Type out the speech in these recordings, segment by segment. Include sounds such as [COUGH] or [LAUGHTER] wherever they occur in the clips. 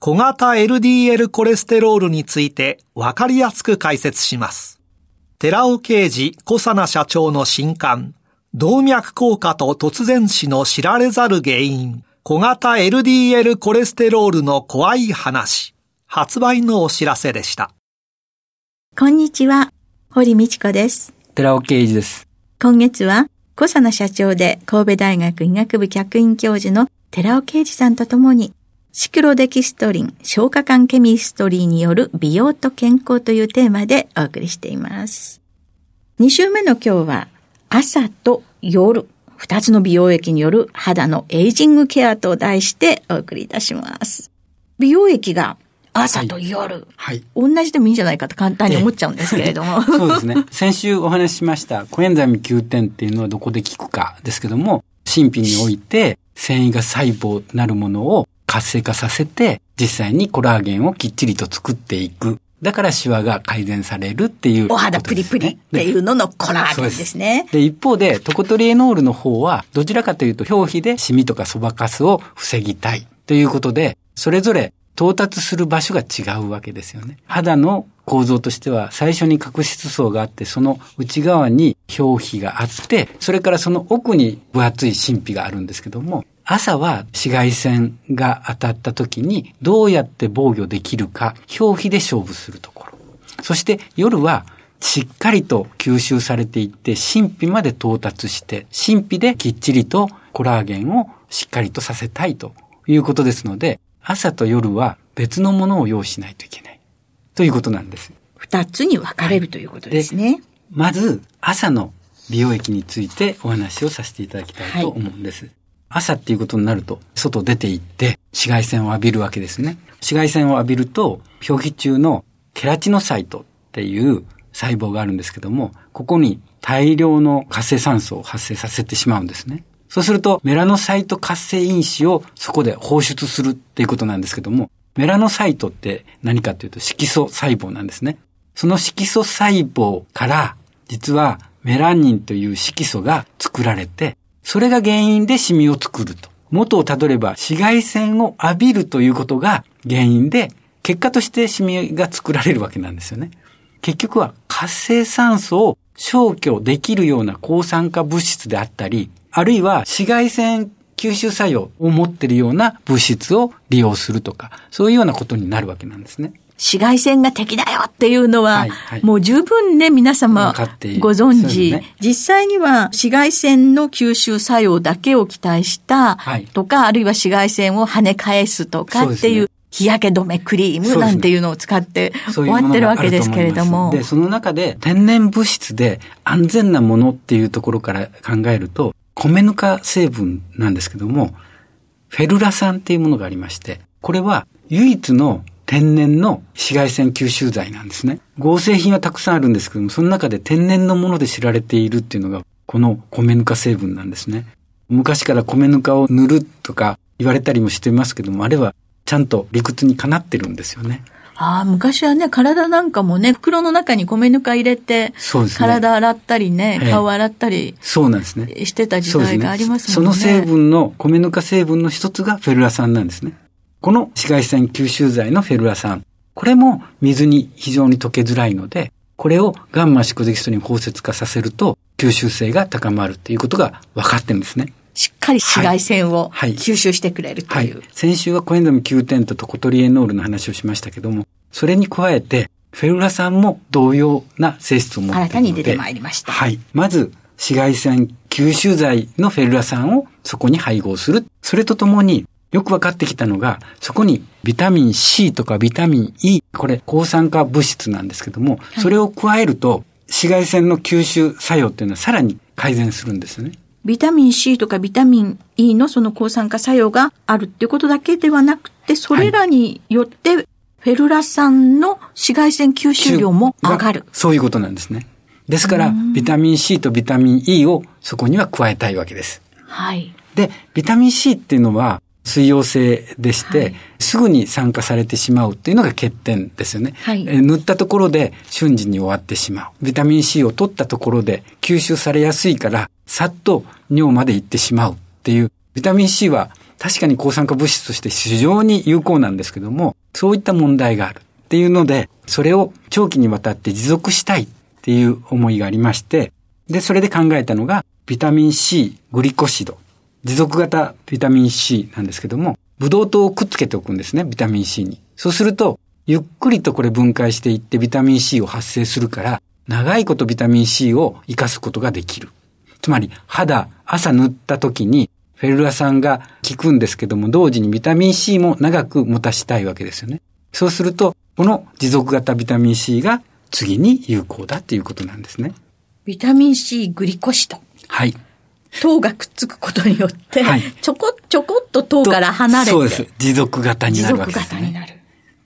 小型 LDL コレステロールについてわかりやすく解説します。寺尾啓二小佐奈社長の新刊、動脈硬化と突然死の知られざる原因、小型 LDL コレステロールの怖い話、発売のお知らせでした。こんにちは、堀道子です。寺尾啓二です。今月は小佐奈社長で神戸大学医学部客員教授の寺尾啓二さんと共に、シクロデキストリン消化管ケミストリーによる美容と健康というテーマでお送りしています。2週目の今日は、朝と夜、二つの美容液による肌のエイジングケアと題してお送りいたします。美容液が朝と夜。はい。同じでもいいんじゃないかと簡単に思っちゃうんですけれども。そうですね。[LAUGHS] 先週お話ししましたコエンザイム9点っていうのはどこで効くかですけども、神秘において繊維が細胞なるものを活性化させて、実際にコラーゲンをきっちりと作っていく。だからシワが改善されるっていう、ね、お肌プリプリっていうののコラーゲンですね。で一方で、トコトリエノールの方は、どちらかというと表皮でシミとかそばかすを防ぎたいということで、それぞれ到達する場所が違うわけですよね。肌の構造としては最初に角質層があって、その内側に表皮があって、それからその奥に分厚い神秘があるんですけども、朝は紫外線が当たった時にどうやって防御できるか、表皮で勝負するところ。そして夜はしっかりと吸収されていって、神秘まで到達して、神秘できっちりとコラーゲンをしっかりとさせたいということですので、朝と夜は別のものを用意しないといけない。ということなんです。二つに分かれる、ということですね。まず、朝の美容液についてお話をさせていただきたいと思うんです。はい、朝っていうことになると、外出て行って紫外線を浴びるわけですね。紫外線を浴びると、表皮中のケラチノサイトっていう細胞があるんですけども、ここに大量の活性酸素を発生させてしまうんですね。そうすると、メラノサイト活性因子をそこで放出するっていうことなんですけども、メラノサイトって何かというと色素細胞なんですね。その色素細胞から、実はメラニンという色素が作られて、それが原因でシミを作ると。元をたどれば紫外線を浴びるということが原因で、結果としてシミが作られるわけなんですよね。結局は活性酸素を消去できるような抗酸化物質であったり、あるいは紫外線吸収作用を持っているような物質を利用するとか、そういうようなことになるわけなんですね。紫外線が敵だよっていうのは、はいはい、もう十分ね、皆様ご存知、ね、実際には紫外線の吸収作用だけを期待したとか、はい、あるいは紫外線を跳ね返すとかっていう、日焼け止めクリームなんていうのを使って終わってるわけですけれども。で、その中で天然物質で安全なものっていうところから考えると、米ぬか成分なんですけども、フェルラ酸っていうものがありまして、これは唯一の天然の紫外線吸収剤なんですね。合成品はたくさんあるんですけども、その中で天然のもので知られているっていうのが、この米ぬか成分なんですね。昔から米ぬかを塗るとか言われたりもしてますけども、あれはちゃんと理屈にかなってるんですよね。ああ、昔はね、体なんかもね、袋の中に米ぬか入れて、そうですね。体洗ったりね、顔洗ったり、そうなんですね。してた時代がありますもんね。その成分の、米ぬか成分の一つがフェルラ酸なんですね。この紫外線吸収剤のフェルラ酸。これも水に非常に溶けづらいので、これをガンマシコデキストリン包摂化させると、吸収性が高まるということが分かってるんですね。しっかり紫外線をはい吸収してくれるとはいいう。。先週はコエンザム9点とトコトリエノールの話をしましたけども、それに加えて、フェルラ酸も同様な性質を持っているので。新たに出てまいりましたはい。まず、紫外線吸収剤のフェルラ酸をそこに配合する。それとともに、よく分かってきたのが、そこにビタミン C とかビタミン E、これ抗酸化物質なんですけども、それを加えると、紫外線の吸収作用っていうのはさらに改善するんですよね。ビタミン C とかビタミン E のその抗酸化作用があるっていうことだけではなくて、それらによって、フェルラ酸の紫外線吸収量も上がる。そういうことなんですね。ですから、ビタミン C とビタミン E をそこには加えたいわけです。はい。で、ビタミン C っていうのは水溶性でして、はいすぐに酸化されてしまうっていうのが欠点ですよね。はいえー塗ったところで瞬時に終わってしまう。ビタミン C を取ったところで吸収されやすいから、さっと尿まで行ってしまうっていう。ビタミン C は確かに抗酸化物質として非常に有効なんですけども、そういった問題があるっていうので、それを長期にわたって持続したいっていう思いがありまして、で、それで考えたのが、ビタミン C グリコシド。持続型ビタミン C なんですけども、ブドウ糖をくっつけておくんですね、ビタミン C に。そうすると、ゆっくりとこれ分解していってビタミン C を発生するから、長いことビタミン C を活かすことができる。つまり、肌、朝塗った時に、フェルラ酸が効くんですけども、同時にビタミン C も長く持たしたいわけですよね。そうすると、この持続型ビタミン C が次に有効だっていうことなんですね。ビタミン C グリコシド。はい。糖がくっつくことによって、はいちょこちょこっと糖から離れて、そうです。持続型に持なるわ続けです、ね。型になる。っ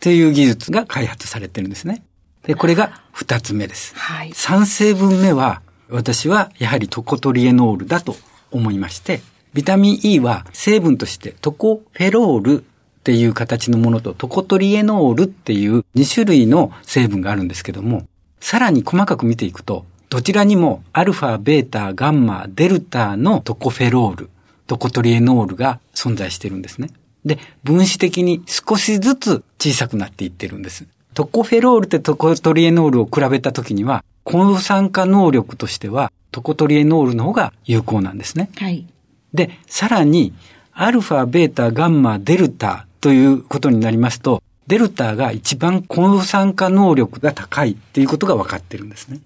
ていう技術が開発されてるんですね。で、これが二つ目です。はい。三成分目は、私はやはりトコトリエノールだと思いまして、ビタミン E は成分としてトコフェロールっていう形のものとトコトリエノールっていう2種類の成分があるんですけども、さらに細かく見ていくと、どちらにもアルファ、ベータ、ガンマ、デルタのトコフェロール、トコトリエノールが存在しているんですね。で、分子的に少しずつ小さくなっていってるんです。トコフェロールってトコトリエノールを比べたときには、抗酸化能力としてはトコトリエノールの方が有効なんですね。はい。で、さらに、アルファ、ベータ、ガンマ、デルタということになりますと、デルタが一番抗酸化能力が高いっていうことが分かってるんですね。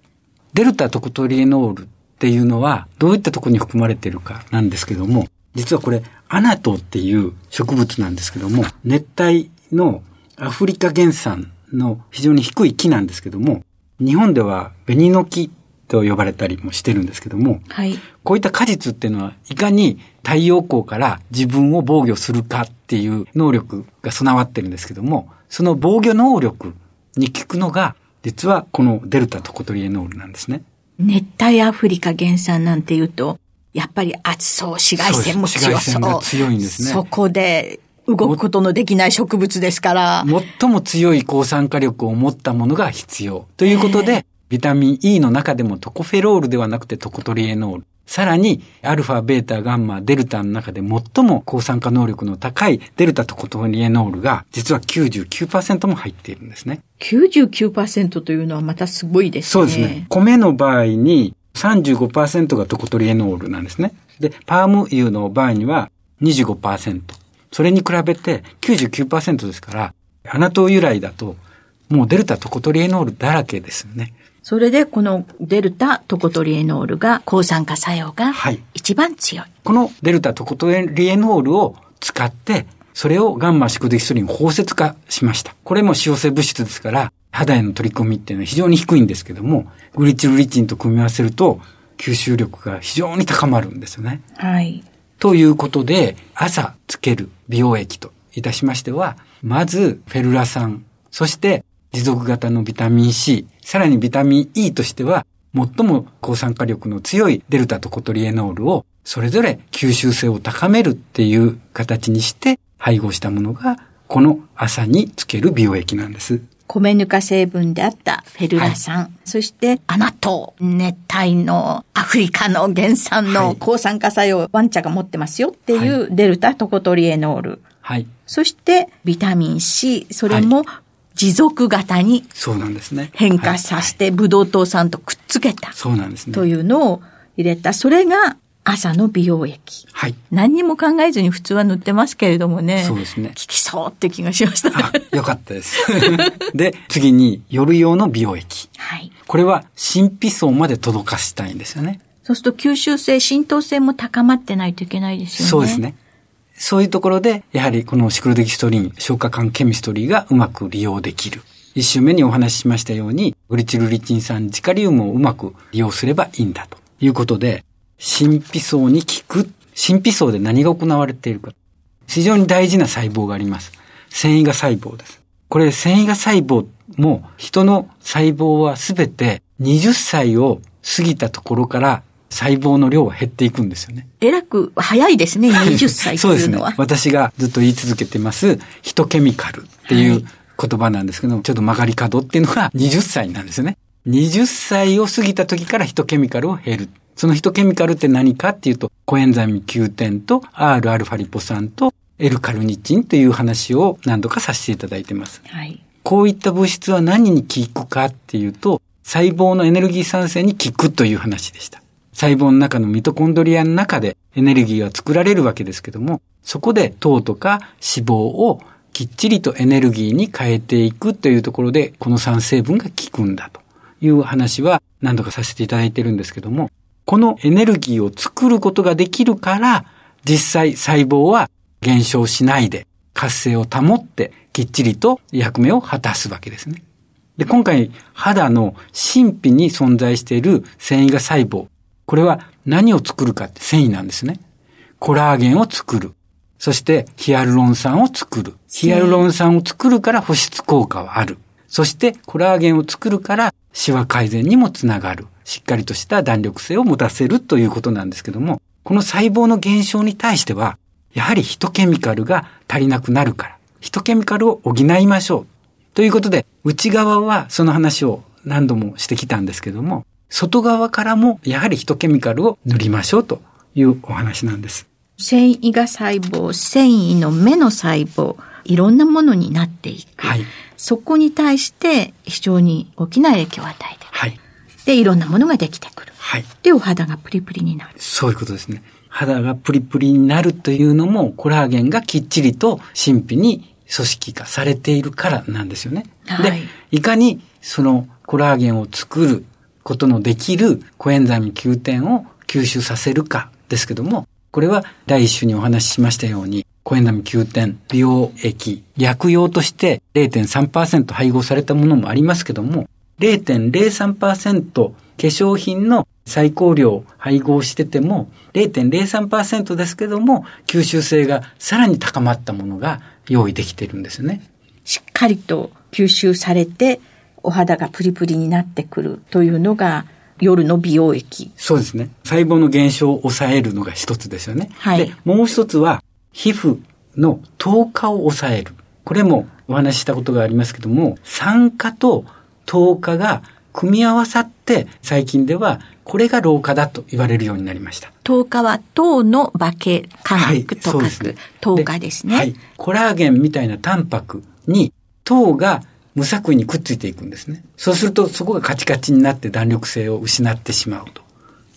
デルタトコトリエノールっていうのはどういったところに含まれているかなんですけども、実はこれアナトっていう植物なんですけども、熱帯のアフリカ原産の非常に低い木なんですけども、日本では紅の木と呼ばれたりもしてるんですけども、はい。こういった果実っていうのは、いかに太陽光から自分を防御するかっていう能力が備わってるんですけども、その防御能力に効くのが、実はこのデルタトコトリエノールなんですね。熱帯アフリカ原産なんていうと、やっぱり暑そう、紫外線も強そう。そう強いんですねそこで動くことのできない植物ですから。最も強い抗酸化力を持ったものが必要。ということで、ビタミン E の中でもトコフェロールではなくてトコトリエノール。さらに、アルファ、ベータ、ガンマ、デルタの中で最も抗酸化能力の高いデルタトコトリエノールが、実は99%も入っているんですね。99%というのはまたすごいですね。そうですね。米の場合に35%がトコトリエノールなんですね。で、パーム油の場合には25%。それに比べて99%ですから、アナト由来だと、もうデルタトコトリエノールだらけですよね。それでこのデルタトコトリエノールが抗酸化作用がはい一番強い。このデルタトコトリエノールを使って、それをガンマ宿敵ストリン包摂化しました。これも使用性物質ですから、肌への取り込みっていうのは非常に低いんですけども、グリチルリチンと組み合わせると、吸収力が非常に高まるんですよね。はい。ということで、朝つける美容液といたしましては、まずフェルラ酸、そして持続型のビタミン C、さらにビタミン E としては、最も抗酸化力の強いデルタとコトリエノールを、それぞれ吸収性を高めるっていう形にして配合したものが、この朝につける美容液なんです。米ぬか成分であったフェルラ酸、そしてアナトウ、熱帯のアフリカの原産はいの抗酸化作用をワンチャが持ってますよっていうデルタトコトリエノール。はい。そしてビタミン C、それも持続型にそうなんですね。変化させてブドウ糖酸とくっつけたそうなんですね。というのを入れた。それが朝の美容液。はい。何にも考えずに普通は塗ってますけれどもね。そうですね効きそうって気がしました。あ、よかったです。[LAUGHS] で、次に夜用の美容液。はい。これは神秘層まで届かしたいんですよね。そうすると吸収性、浸透性も高まってないといけないですよね。そうです。ね。そういうところで、やはりこのシクロデキストリン、消化管ケミストリーがうまく利用できる。一週目にお話ししましたように、グリチルリチン酸ジカリウムをうまく利用すればいいんだということで、神秘層に効く。神秘層で何が行われているか。非常に大事な細胞があります。繊維が細胞です。これ繊維が細胞も人の細胞はすべて20歳を過ぎたところから細胞の量は減っていくんですよね。えらく早いですね、20歳そうですねというのは。。私がずっと言い続けてます、ヒトケミカルっていはいう言葉なんですけども、ちょっと曲がり角っていうのが20歳なんですよね。20歳を過ぎた時からヒトケミカルを減る。そのヒトケミカルって何かっていうと、コエンザイム Q10 と Rα リポ酸と L カルニチンという話を何度かさせていただいてます。はい。こういった物質は何に効くかっていうと、細胞のエネルギー産生に効くという話でした。細胞の中のミトコンドリアの中でエネルギーは作られるわけですけども、そこで糖とか脂肪をきっちりとエネルギーに変えていくというところで、この3成分が効くんだという話は何度かさせていただいてるんですけども、このエネルギーを作ることができるから、実際細胞は減少しないで活性を保ってきっちりと役目を果たすわけですね。で、今回肌の神秘に存在している繊維が細胞。これは何を作るかって繊維なんですね。コラーゲンを作る。そしてヒアルロン酸を作る。ヒアルロン酸を作るから保湿効果はある。そしてコラーゲンを作るからシワ改善にもつながる。しっかりとした弾力性を持たせるということなんですけども、この細胞の減少に対しては、やはりヒトケミカルが足りなくなるから、ヒトケミカルを補いましょう。ということで、内側はその話を何度もしてきたんですけども、外側からもやはりヒトケミカルを塗りましょうというお話なんです。繊維が細胞、繊維の目の細胞、いろんなものになっていく。はい。そこに対して非常に大きな影響を与えてはい。で、いろんなものができてくる。はい。で、お肌がプリプリになる。そういうことですね。肌がプリプリになるというのも、コラーゲンがきっちりと神秘に組織化されているからなんですよね。はいで、いかにそのコラーゲンを作ることのできるコエンザイム Q10 を吸収させるかですけども、これは第一種にお話ししましたように、コエンザイム Q10 美容液、薬用として0.3%配合されたものもありますけども、0.03%化粧品の最高量配合してても0.03%ですけども吸収性がさらに高まったものが用意できてるんですね。しっかりと吸収されて、お肌がプリプリになってくるというのが、夜の美容液。そうですね。細胞の減少を抑えるのが一つですよね。はいで、もう一つは皮膚の糖化を抑える。これもお話ししたことがありますけども、酸化と糖化が組み合わさって最近ではこれが老化だと言われるようになりました。糖化は糖の化け化学と書くそうですね糖化ですね。はい。コラーゲンみたいなタンパクに糖が無作為にくっついていくんですね。そうするとそこがカチカチになって弾力性を失ってしまうと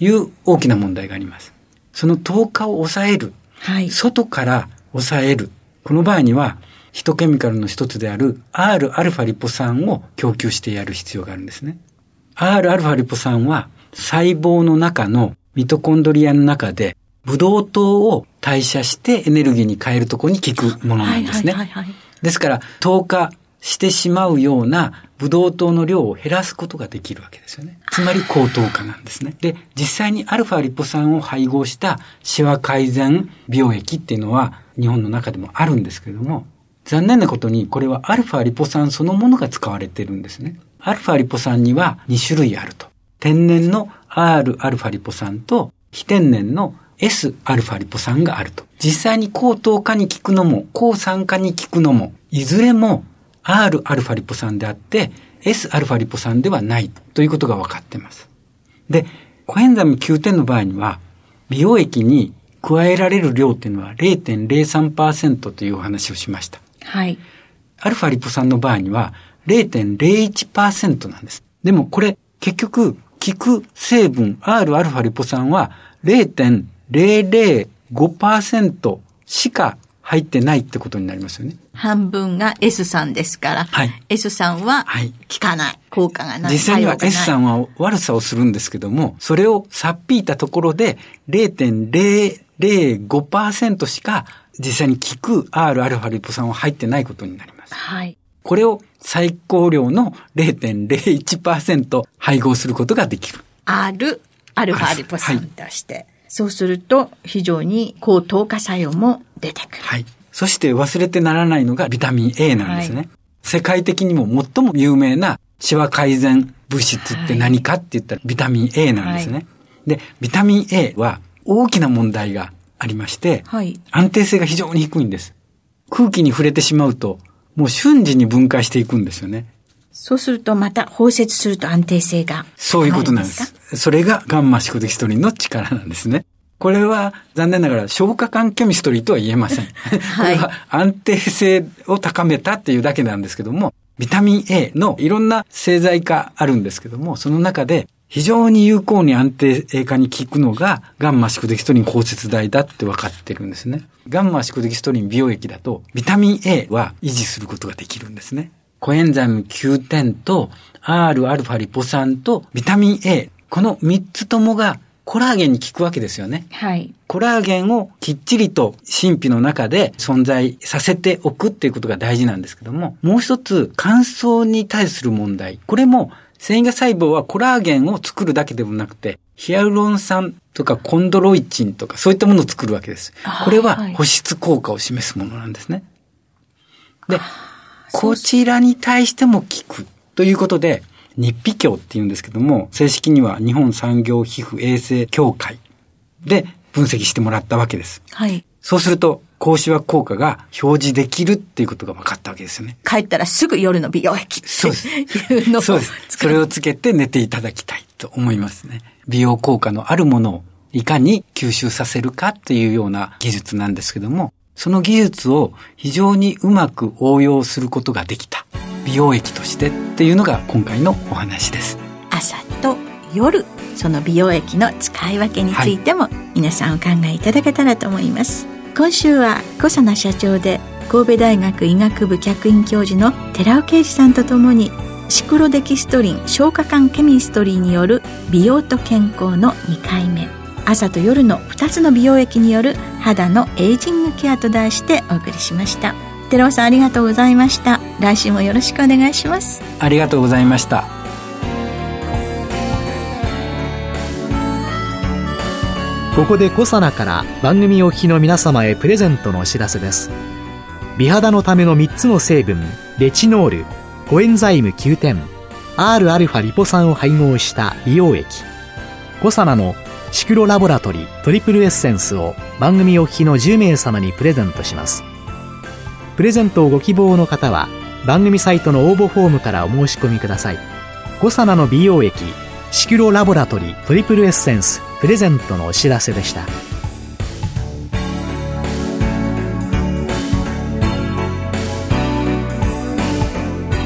いう大きな問題があります。その糖化を抑える。はい。外から抑える。この場合には、ヒトケミカルの一つである Rα リポ酸を供給してやる必要があるんですね。Rα リポ酸は細胞の中のミトコンドリアの中でブドウ糖を代謝してエネルギーに変えるところに効くものなんですね。ですから、糖化してしまうようなブドウ糖の量を減らすことができるわけですよね。つまり高糖化なんですね。で、実際にアルファリポ酸を配合したシワ改善美容液っていうのは日本の中でもあるんですけれども、残念なことにこれはアルファリポ酸そのものが使われてるんですね。アルファリポ酸には2種類あると。天然の R アルファリポ酸と非天然の S アルファリポ酸があると。実際に高糖化に効くのも、高酸化に効くのも、いずれも R アルファリポ酸であって、S アルファリポ酸ではないということが分かっています。で、コエンザム Q10 の場合には、美容液に加えられる量っていうのは0.03%というお話をしました。はい。アルファリポ酸の場合には0.01%なんです。でもこれ結局効く成分 Rα リポ酸は005%しか入ってないってことになりますよね。半分が S さんですから、はい S さんははい効かない。効果がない。実際には S さんは悪さをするんですけども、それをさっぴいたところで0.005%しか実際に効く Rα リポ酸は入ってないことになります。はい。これを最高量の0.01%配合することができる。R、アルファリポ酸として。そうすると、非常に高糖化作用も出てくる。はい。そして忘れてならないのがビタミン A なんですね。はい世界的にも最も有名なシワ改善物質って何かって言ったらビタミン A なんですね。はで、ビタミン A は大きな問題がありまして、はい。安定性が非常に低いんです。空気に触れてしまうと、もう瞬時に分解していくんですよね。そうすると、また包摂すると安定性が。そういうことなんでかす。それがガンマシクデキストリンの力なんですね。これは残念ながら消化管ケミストリーとは言えません。[LAUGHS] [LAUGHS] これは安定性を高めたっていうだけなんですけども、ビタミン A のいろんな製剤化あるんですけども、その中で非常に有効に安定化に効くのがガンマシクデキストリン抗節剤だって分かってるんですね。ガンマシクデキストリン美容液だとビタミン A は維持することができるんですね。コエンザイム Q10 と Rα リポ酸とビタミン A。この3つともがコラーゲンに効くわけですよね。はい。コラーゲンをきっちりと神秘の中で存在させておくっていうことが大事なんですけども、もう一つ乾燥に対する問題。これも繊維が細胞はコラーゲンを作るだけでもなくて、ヒアルロン酸とかコンドロイチンとかそういったものを作るわけですこれははい保湿効果を示すものなんですね。で、こちらに対しても効くということで、日皮協って言うんですけども、正式には日本産業皮膚衛生協会で分析してもらったわけです。はい。そうすると、高シワ効果が表示できるっていうことが分かったわけですよね。帰ったらすぐ夜の美容液そうですいうのをそうです。それをつけて寝ていただきたいと思いますね。美容効果のあるものをいかに吸収させるかっていうような技術なんですけども、その技術を非常にうまく応用することができた。美容液としてっていうのが今回のお話です。朝と夜その美容液の使い分けについても皆さんお考えいただけたらと思います、今週は小佐奈社長で神戸大学医学部客員教授の寺尾啓二さんとともにシクロデキストリン消化管ケミストリーによる美容と健康の2回目朝と夜の2つの美容液による肌のエイジングケアと題してお送りしました。寺尾さんありがとうございました。来週もよろしくお願いします。ありがとうございました。ここでコサナから番組お聞きの皆様へプレゼントのお知らせです。美肌のための3つの成分レチノールコエンザイム9点 Rα リポ酸を配合した美容液。コサナのシクロラボラトリトリプルエッセンスを番組お聞きの10名様にプレゼントします。プレゼントをご希望の方は番組サイトの応募フォームからお申し込みください。コサナの美容液シクロラボラトリトリプルエッセンスプレゼントのお知らせでした。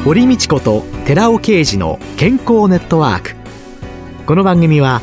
堀道子と寺尾啓二の健康ネットワーク。この番組は